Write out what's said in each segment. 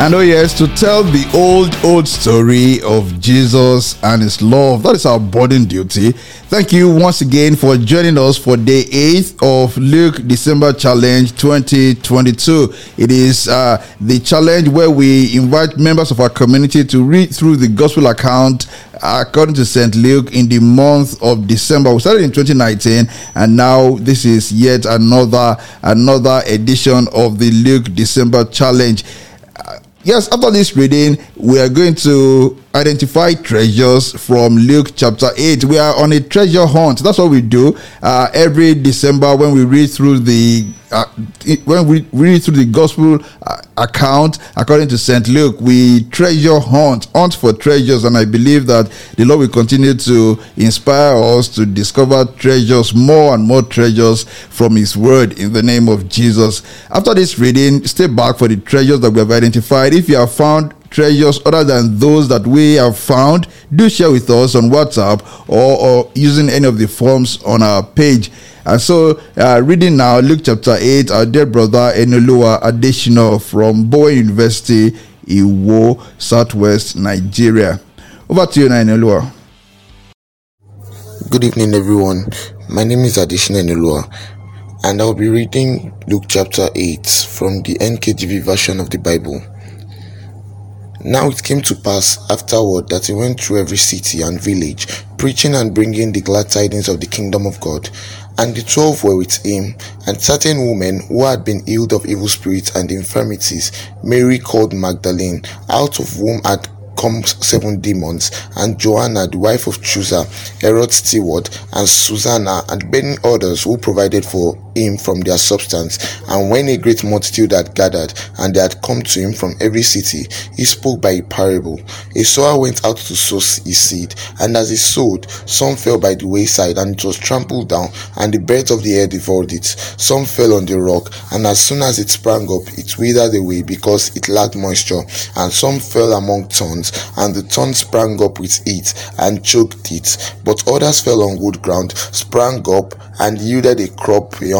And oh, yes, to tell the old, old story of Jesus and his love. That is our burden duty. Thank you once again for joining us for day 8 of Luke December Challenge 2022. It is uh, the challenge where we invite members of our community to read through the gospel account according to St. Luke in the month of December. We started in 2019 and now this is yet another another edition of the Luke December Challenge yes, after this reading, we are going to identify treasures from Luke chapter 8. We are on a treasure hunt. That's what we do uh, every December when we read through the uh, when we read through the gospel uh, account according to St. Luke. We treasure hunt, hunt for treasures, and I believe that the Lord will continue to inspire us to discover treasures, more and more treasures from His Word in the name of Jesus. After this reading, stay back for the treasures that we have identified. If you have found treasures other than those that we have found, do share with us on WhatsApp or, or using any of the forms on our page. And so, uh, reading now Luke chapter 8, our dear brother Enolua Adeshina from Bowen University, Iwo, Southwest Nigeria. Over to you now, Enolua. Good evening, everyone. My name is Adeshina Enolua, and I'll be reading Luke chapter 8 from the NKJV version of the Bible. Now it came to pass afterward that he went through every city and village, preaching and bringing the glad tidings of the kingdom of God. And the twelve were with him, and certain women who had been healed of evil spirits and infirmities, Mary called Magdalene, out of whom had come seven demons, and Joanna, the wife of Chuza, Herod's steward, and Susanna, and many others who provided for him from their substance. And when a great multitude had gathered, and they had come to him from every city, he spoke by a parable. A sower went out to sow his seed, and as he sowed, some fell by the wayside, and it was trampled down, and the birds of the air devoured it. Some fell on the rock, and as soon as it sprang up, it withered away because it lacked moisture. And some fell among thorns, and the thorns sprang up with it and choked it. But others fell on good ground, sprang up, and yielded a crop a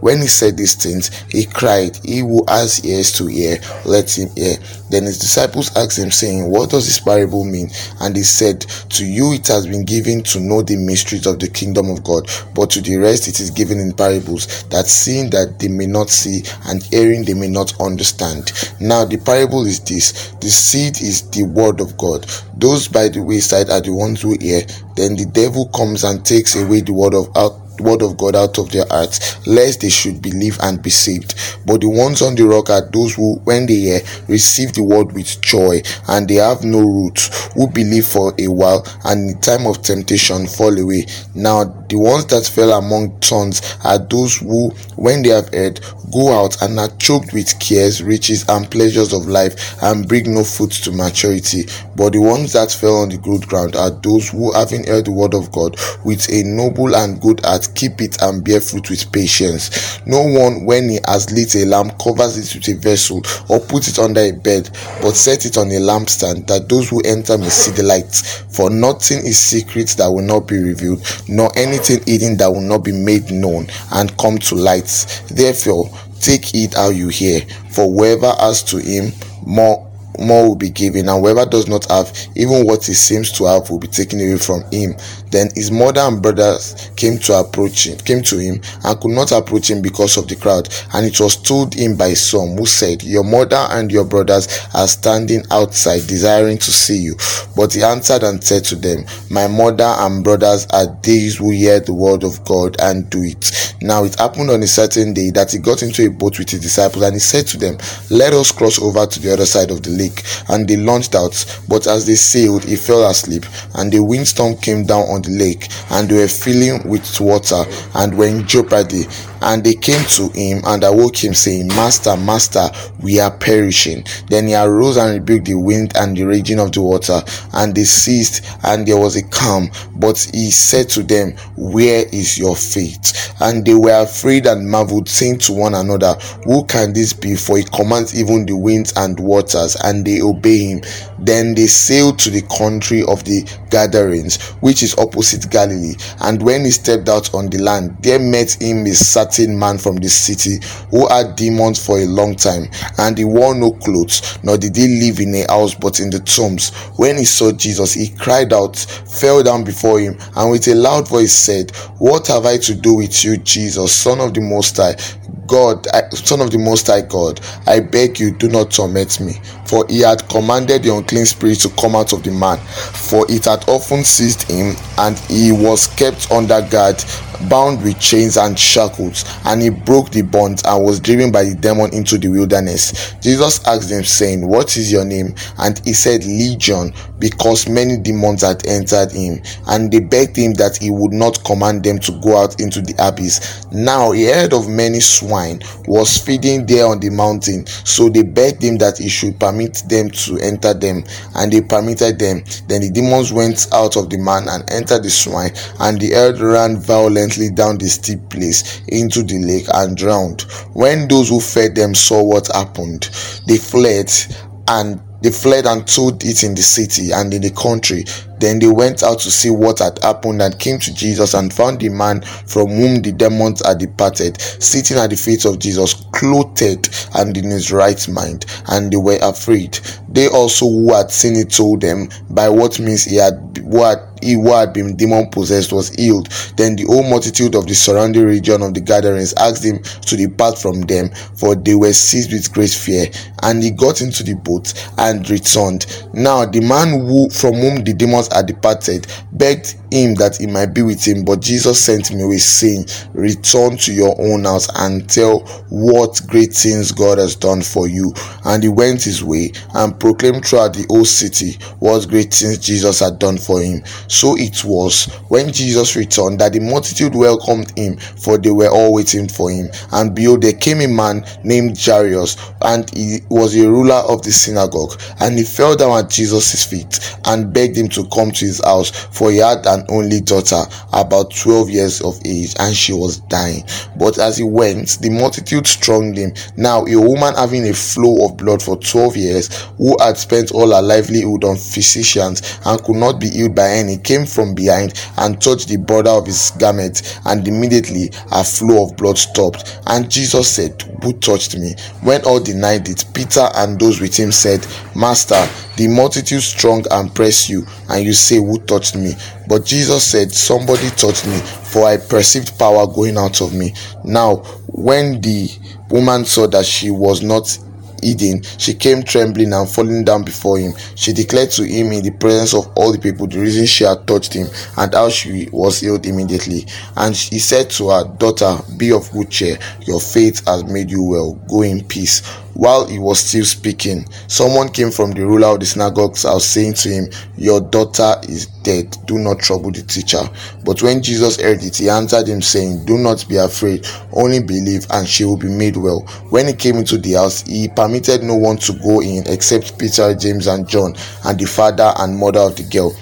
When he said these things, he cried, He who has ears to hear, let him hear. Then his disciples asked him, saying, What does this parable mean? And he said, To you it has been given to know the mysteries of the kingdom of God, but to the rest it is given in parables, that seeing that they may not see, and hearing they may not understand. Now the parable is this the seed is the word of God. Those by the wayside are the ones who hear. Then the devil comes and takes away the word of out word of God out of their hearts, lest they should believe and be saved. But the ones on the rock are those who, when they hear, receive the word with joy, and they have no roots, who believe for a while, and in time of temptation fall away. Now the ones that fell among thorns are those who, when they have heard, go out and are choked with cares, riches, and pleasures of life, and bring no fruit to maturity. But the ones that fell on the good ground are those who, having heard the word of God with a noble and good heart, keep it and bear fruit with patience. No one, when he has lit a lamp, covers it with a vessel or puts it under a bed, but set it on a lampstand, that those who enter may see the light. For nothing is secret that will not be revealed, nor anything hidden that will not be made known and come to light. Therefore, take it how you hear, for whoever has to him, more more will be given, and whoever does not have, even what he seems to have, will be taken away from him. Then his mother and brothers came to approach him, came to him, and could not approach him because of the crowd. And it was told him by some who said, Your mother and your brothers are standing outside, desiring to see you. But he answered and said to them, My mother and brothers are these who hear the word of God and do it. Now it happened on a certain day that he got into a boat with his disciples, and he said to them, Let us cross over to the other side of the lake. And they launched out, but as they sailed, he fell asleep, and the windstorm came down on the lake, and they were filling with water, and were in jeopardy. And they came to him and awoke him, saying, Master, Master, we are perishing. Then he arose and rebuked the wind and the raging of the water, and they ceased, and there was a calm. But he said to them, Where is your faith? And they were afraid and marveled, saying to one another, Who can this be? For he commands even the winds and waters, and they obey him. Then they sailed to the country of the Gadarenes, which is opposite Galilee. And when he stepped out on the land, there met him a certain certain man from the city who had demons for a long time, and he wore no clothes, nor did he live in a house but in the tombs. When he saw Jesus, he cried out, fell down before him, and with a loud voice said, What have I to do with you, Jesus, Son of the Most High? God, I, Son of the Most High God, I beg you, do not torment me. For he had commanded the unclean spirit to come out of the man, for it had often seized him, and he was kept under guard, bound with chains and shackles, and he broke the bonds and was driven by the demon into the wilderness. Jesus asked him, saying, What is your name? And he said, Legion, because many demons had entered him, and they begged him that he would not command them to go out into the abyss. Now a herd of many swine was feeding there on the mountain, so they begged him that he should permit them to enter them, and they permitted them. Then the demons went out of the man and entered the swine, and the herd ran violently down the steep place into the lake and drowned. When those who fed them saw what happened, they fled and they fled and told it in the city and in the country. Then they went out to see what had happened and came to Jesus and found the man from whom the demons had departed, sitting at the feet of Jesus, clothed and in his right mind. And they were afraid. They also who had seen it told them by what means he had what he who had been demon possessed was healed. Then the whole multitude of the surrounding region of the Gadarenes asked him to depart from them, for they were seized with great fear. And he got into the boat and returned. Now the man who from whom the demons had departed begged him that he might be with him, but Jesus sent him away, saying, Return to your own house and tell what great things God has done for you. And he went his way and proclaimed throughout the whole city what great things Jesus had done for him. So it was when Jesus returned that the multitude welcomed him, for they were all waiting for him. And behold, there came a man named Jairus, and he was a ruler of the synagogue. And he fell down at Jesus' feet and begged him to come to his house, for he had an only daughter, about 12 years of age, and she was dying. But as he went, the multitude stronged him. Now, a woman having a flow of blood for 12 years, who had spent all her livelihood on physicians and could not be healed by any, came from behind and touched the border of his garment, and immediately a flow of blood stopped. And Jesus said, Who touched me? When all denied it, Peter and those with him said, Master, the multitude strong and press you, and you say, Who touched me? But Jesus said, Somebody touched me, for I perceived power going out of me. Now, when the woman saw that she was not hidden, she came trembling and falling down before him. She declared to him in the presence of all the people the reason she had touched him and how she was healed immediately. And he said to her, Daughter, be of good cheer, your faith has made you well. Go in peace. While he was still speaking, someone came from the ruler of the synagogue's house saying to him, Your daughter is dead. Do not trouble the teacher. But when Jesus heard it, he answered him, saying, Do not be afraid, only believe, and she will be made well. When he came into the house, he permitted no one to go in except Peter, James, and John, and the father and mother of the girl.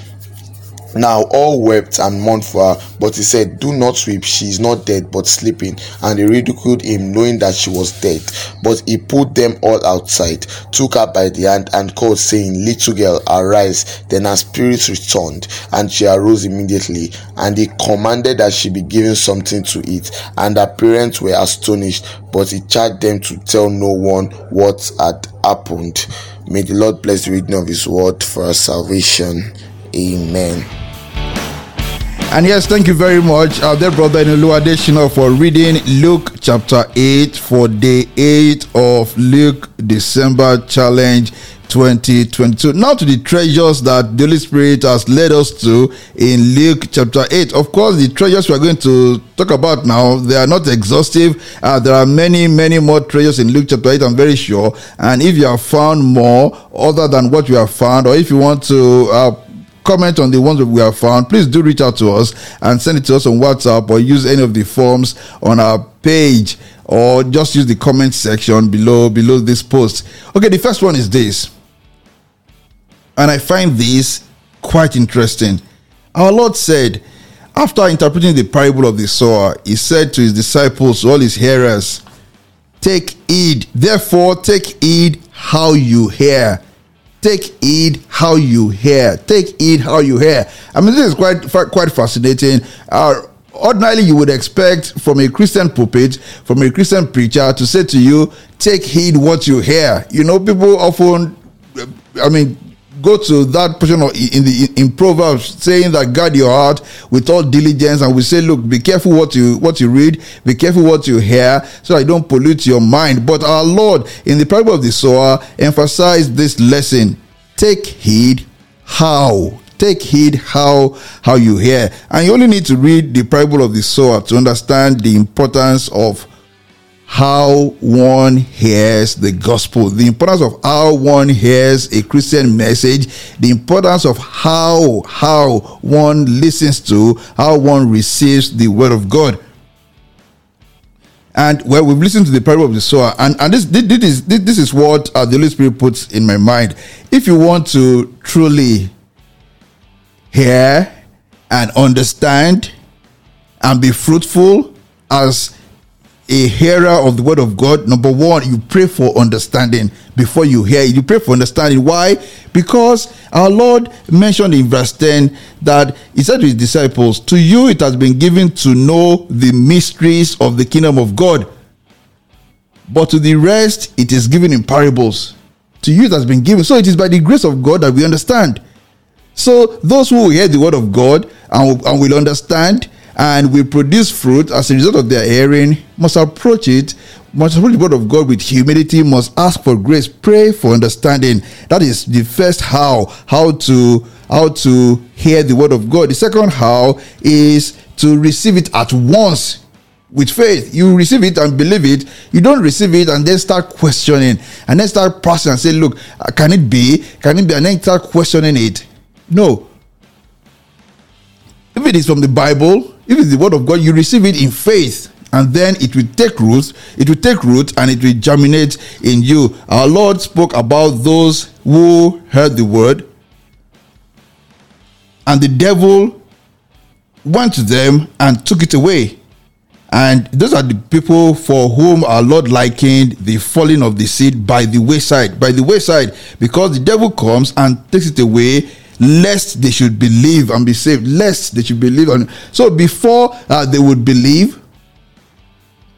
Now all wept and mourned for her, but he said, Do not weep, she is not dead, but sleeping. And they ridiculed him, knowing that she was dead. But he put them all outside, took her by the hand, and called, saying, Little girl, arise. Then her spirit returned, and she arose immediately. And he commanded that she be given something to eat. And her parents were astonished, but he charged them to tell no one what had happened. May the Lord bless the reading of his word for our salvation. Amen. And yes, thank you very much, our dear brother Inulu Adeshina, for reading Luke chapter 8 for day 8 of Luke December Challenge 2022. Now to the treasures that the Holy Spirit has led us to in Luke chapter 8. Of course, the treasures we are going to talk about now, they are not exhaustive. Uh, there are many, many more treasures in Luke chapter 8, I'm very sure. And if you have found more other than what you have found, or if you want to uh, comment on the ones that we have found, please do reach out to us and send it to us on WhatsApp or use any of the forms on our page or just use the comment section below below this post. Okay, the first one is this. And I find this quite interesting. Our Lord said, after interpreting the parable of the sower, he said to his disciples, all his hearers, Take heed, therefore, take heed how you hear take heed how you hear. Take heed how you hear. I mean this is quite quite fascinating. Uh, ordinarily you would expect from a Christian pulpit, from a Christian preacher to say to you, take heed what you hear. You know, people often, I mean, go to that portion of in the in Proverbs saying that guard your heart with all diligence, and we say, look, be careful what you what you read, be careful what you hear, so I don't pollute your mind. But our Lord in the parable of the sower emphasized this lesson: take heed how take heed how how you hear and you only need to read the parable of the sower to understand the importance of how one hears the gospel, the importance of how one hears a Christian message, the importance of how how one listens to, how one receives the word of God. And well, we've listened to the parable of the sower, and, and this, this, this is this is what uh, the Holy Spirit puts in my mind. If you want to truly hear and understand and be fruitful as a hearer of the word of God, number one, you pray for understanding before you hear it. You pray for understanding. Why? Because our Lord mentioned in verse 10 that He said to His disciples, To you it has been given to know the mysteries of the kingdom of God, but to the rest it is given in parables. To you it has been given. So it is by the grace of God that we understand. So those who hear the word of God and, and will understand and will produce fruit as a result of their hearing must approach it must approach the word of God with humility, must ask for grace, pray for understanding. That is the first how, how to how to hear the word of God. The second how is to receive it at once with faith. You receive it and believe it. You don't receive it and then start questioning and then start pressing and say, look, uh, can it be? Can it be? And then start questioning it. No. If it is from the Bible, if it's the word of God, you receive it in faith and then it will take root it will take root and it will germinate in you. Our lord spoke about those who heard the word and the devil went to them and took it away. And those are the people for whom our lord likened the falling of the seed by the wayside by the wayside because the devil comes and takes it away lest they should believe and be saved lest they should believe and so before uh, they would believe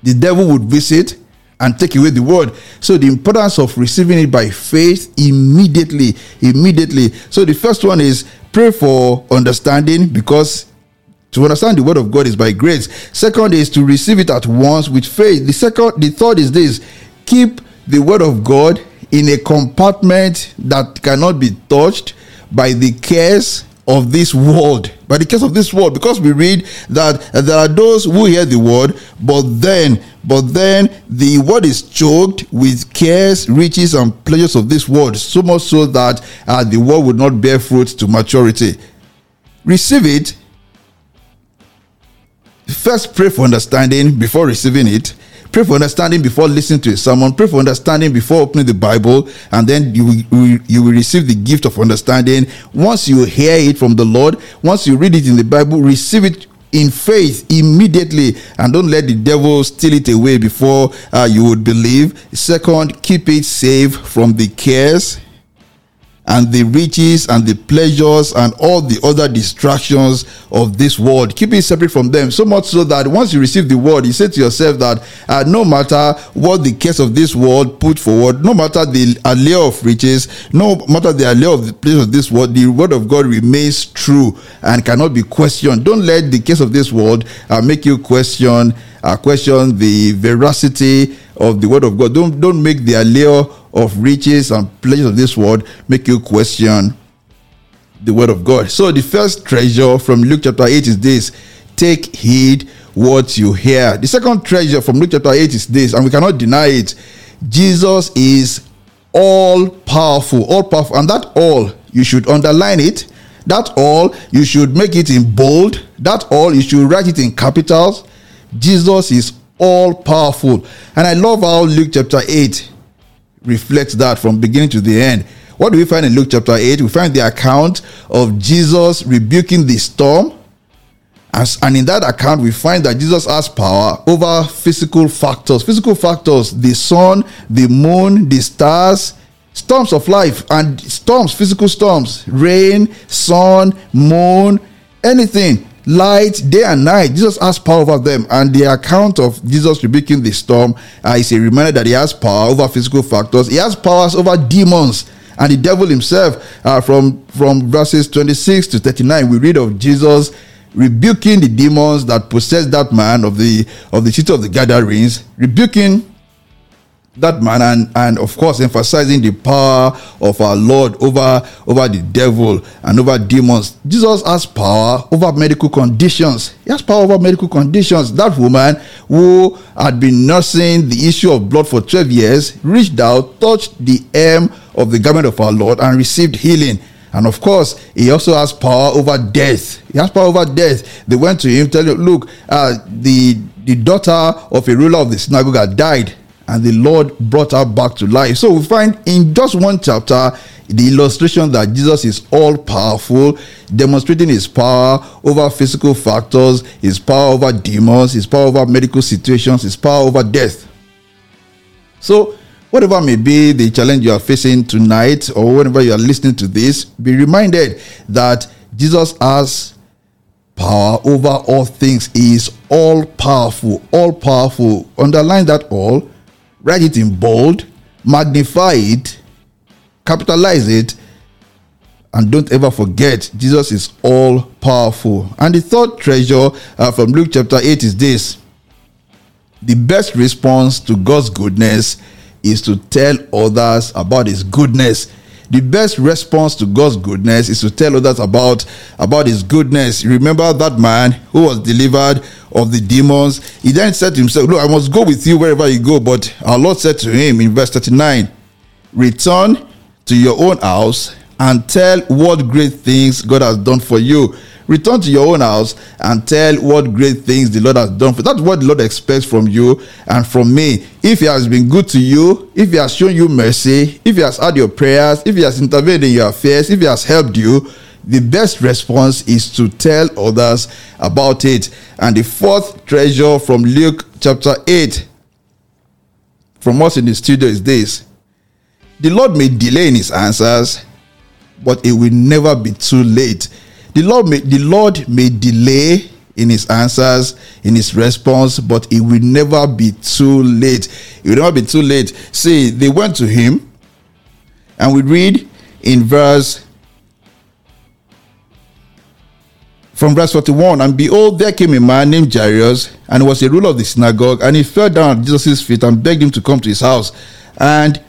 the devil would visit and take away the word. So the importance of receiving it by faith immediately immediately. So the first one is pray for understanding because to understand the word of god is by grace. Second is to receive it at once with faith. The second the third is this keep the word of god in a compartment that cannot be touched by the cares of this world by the case of this world because we read that there are those who hear the word but then but then the word is choked with cares riches and pleasures of this world so much so that uh, the word would not bear fruit to maturity. Receive it. First pray for understanding before receiving it Pray for understanding before listening to a sermon. Pray for understanding before opening the Bible, and then you will, you will receive the gift of understanding. Once you hear it from the Lord, once you read it in the Bible, receive it in faith immediately and don't let the devil steal it away before uh, you would believe. Second, keep it safe from the cares and the riches and the pleasures and all the other distractions of this world. Keep it separate from them. So much so that once you receive the word, you say to yourself that uh, no matter what the case of this world put forward, no matter the allure of riches, no matter the allure of the place of this world, the word of God remains true and cannot be questioned. Don't let the case of this world uh, make you question uh, question the veracity of the word of God. Don't don't make the allure of riches and pleasures of this world make you question the word of God. So the first treasure from Luke chapter 8 is this take heed what you hear. The second treasure from Luke chapter 8 is this, and we cannot deny it. Jesus is all powerful, all powerful, and that all you should underline it. That all you should make it in bold. That all you should write it in capitals. Jesus is all powerful. And I love how Luke chapter 8 reflects that from beginning to the end. What do we find in Luke chapter 8? We find the account of Jesus rebuking the storm. And in that account, we find that Jesus has power over physical factors. Physical factors, the sun, the moon, the stars, storms of life, and storms, physical storms, rain, sun, moon, anything light day and night. Jesus has power over them. And the account of Jesus rebuking the storm uh, is a reminder that he has power over physical factors. He has powers over demons and the devil himself. Uh, from, from verses 26 to 39, we read of Jesus rebuking the demons that possessed that man of the of the city of the Gadarenes, rebuking that man and, and of course emphasizing the power of our lord over over the devil and over demons. Jesus has power over medical conditions. He has power over medical conditions. That woman who had been nursing the issue of blood for 12 years reached out touched the hem of the garment of our lord and received healing. And of course, he also has power over death. He has power over death. They went to him, tell him, look, uh, the the daughter of a ruler of the synagogue had died and the Lord brought her back to life. So we find in just one chapter the illustration that Jesus is all powerful, demonstrating his power over physical factors, his power over demons, his power over medical situations, his power over death. So, whatever may be the challenge you are facing tonight, or whenever you are listening to this, be reminded that Jesus has power over all things. He is all powerful, all powerful. Underline that all write it in bold, magnify it, capitalize it, and don't ever forget Jesus is all powerful. And the third treasure uh, from Luke chapter 8 is this the best response to God's goodness is to tell others about his goodness the best response to God's goodness is to tell others about about his goodness. Remember that man who was delivered of the demons. He then said to himself, Look, I must go with you wherever you go. But our Lord said to him in verse 39, Return to your own house and tell what great things God has done for you return to your own house and tell what great things the Lord has done for you. That's what the Lord expects from you and from me. If He has been good to you, if He has shown you mercy, if He has heard your prayers, if He has intervened in your affairs, if He has helped you, the best response is to tell others about it. And the fourth treasure from Luke chapter 8 from us in the studio is this the Lord may delay in his answers, but it will never be too late. The Lord may, the Lord may delay in his answers, in his response, but it will never be too late. It will never be too late. See, they went to him, and we read in verse from verse 41 and behold there came a man named jairus and was a ruler of the synagogue and he fell down at jesus' feet and begged him to come to his house and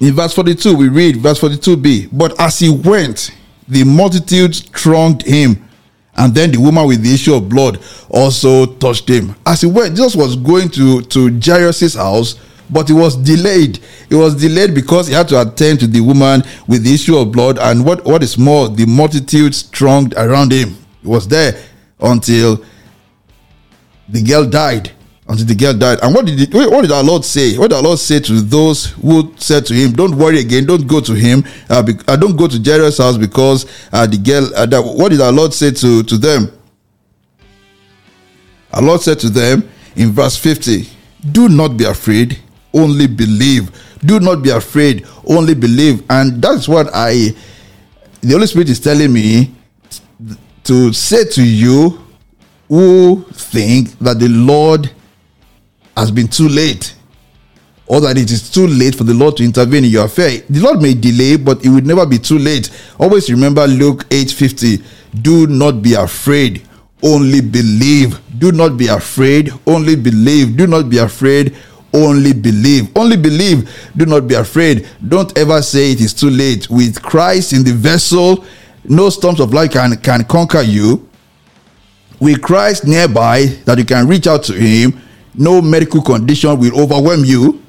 in verse 42 we read verse 42b but as he went the multitude thronged him. And then the woman with the issue of blood also touched him. As he went, Jesus was going to, to Jairus' house, but it was delayed. It was delayed because he had to attend to the woman with the issue of blood. And what, what is more, the multitude thronged around him. He was there until the girl died until the girl died. And what did what did our Lord say? What did our Lord say to those who said to him, "Don't worry again. Don't go to him. Uh, be, uh, don't go to Jairus' house because uh, the girl." Uh, that, what did our Lord say to to them? Our Lord said to them in verse fifty, "Do not be afraid. Only believe. Do not be afraid. Only believe." And that's what I, the Holy Spirit is telling me to say to you who think that the Lord has been too late or that it is too late for the Lord to intervene in your affair. The Lord may delay, but it will never be too late. Always remember Luke 8:50. Do not be afraid, only believe. Do not be afraid, only believe. Do not be afraid, only believe. Only believe. Do not be afraid. Don't ever say it is too late. With Christ in the vessel, no storms of life can, can conquer you. With Christ nearby, that you can reach out to Him no medical condition will overwhelm you.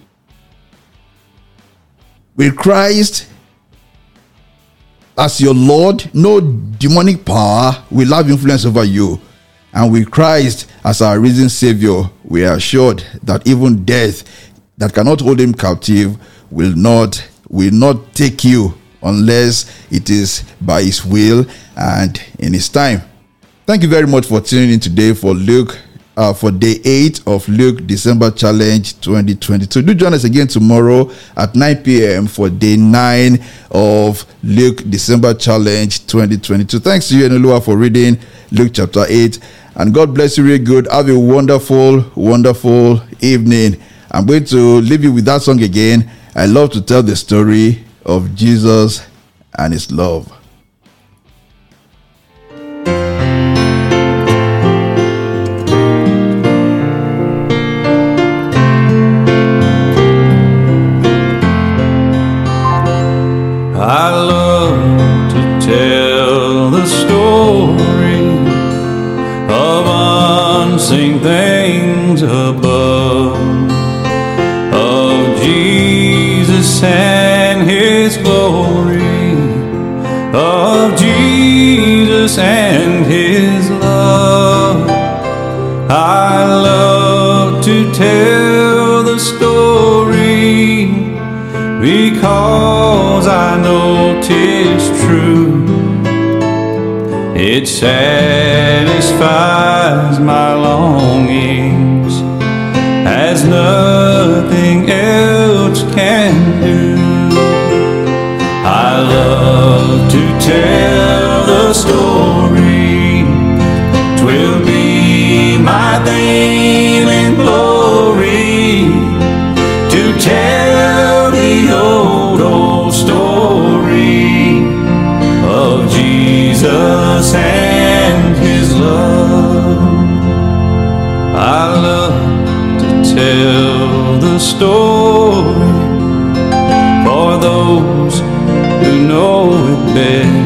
With Christ as your Lord, no demonic power will have influence over you. And with Christ as our risen Savior, we are assured that even death that cannot hold him captive will not will not take you unless it is by his will and in his time. Thank you very much for tuning in today for Luke uh, for day eight of Luke December Challenge 2022. Do join us again tomorrow at 9 p.m. for day nine of Luke December Challenge 2022. Thanks to you, Enolua, for reading Luke chapter 8. And God bless you really good. Have a wonderful, wonderful evening. I'm going to leave you with that song again. I love to tell the story of Jesus and his love. Because I know 'tis true. It satisfies my longings as nothing else can do. I love to tell the story. Twill be my theme story for those who know it best.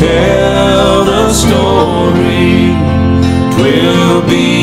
tell the story. Twill be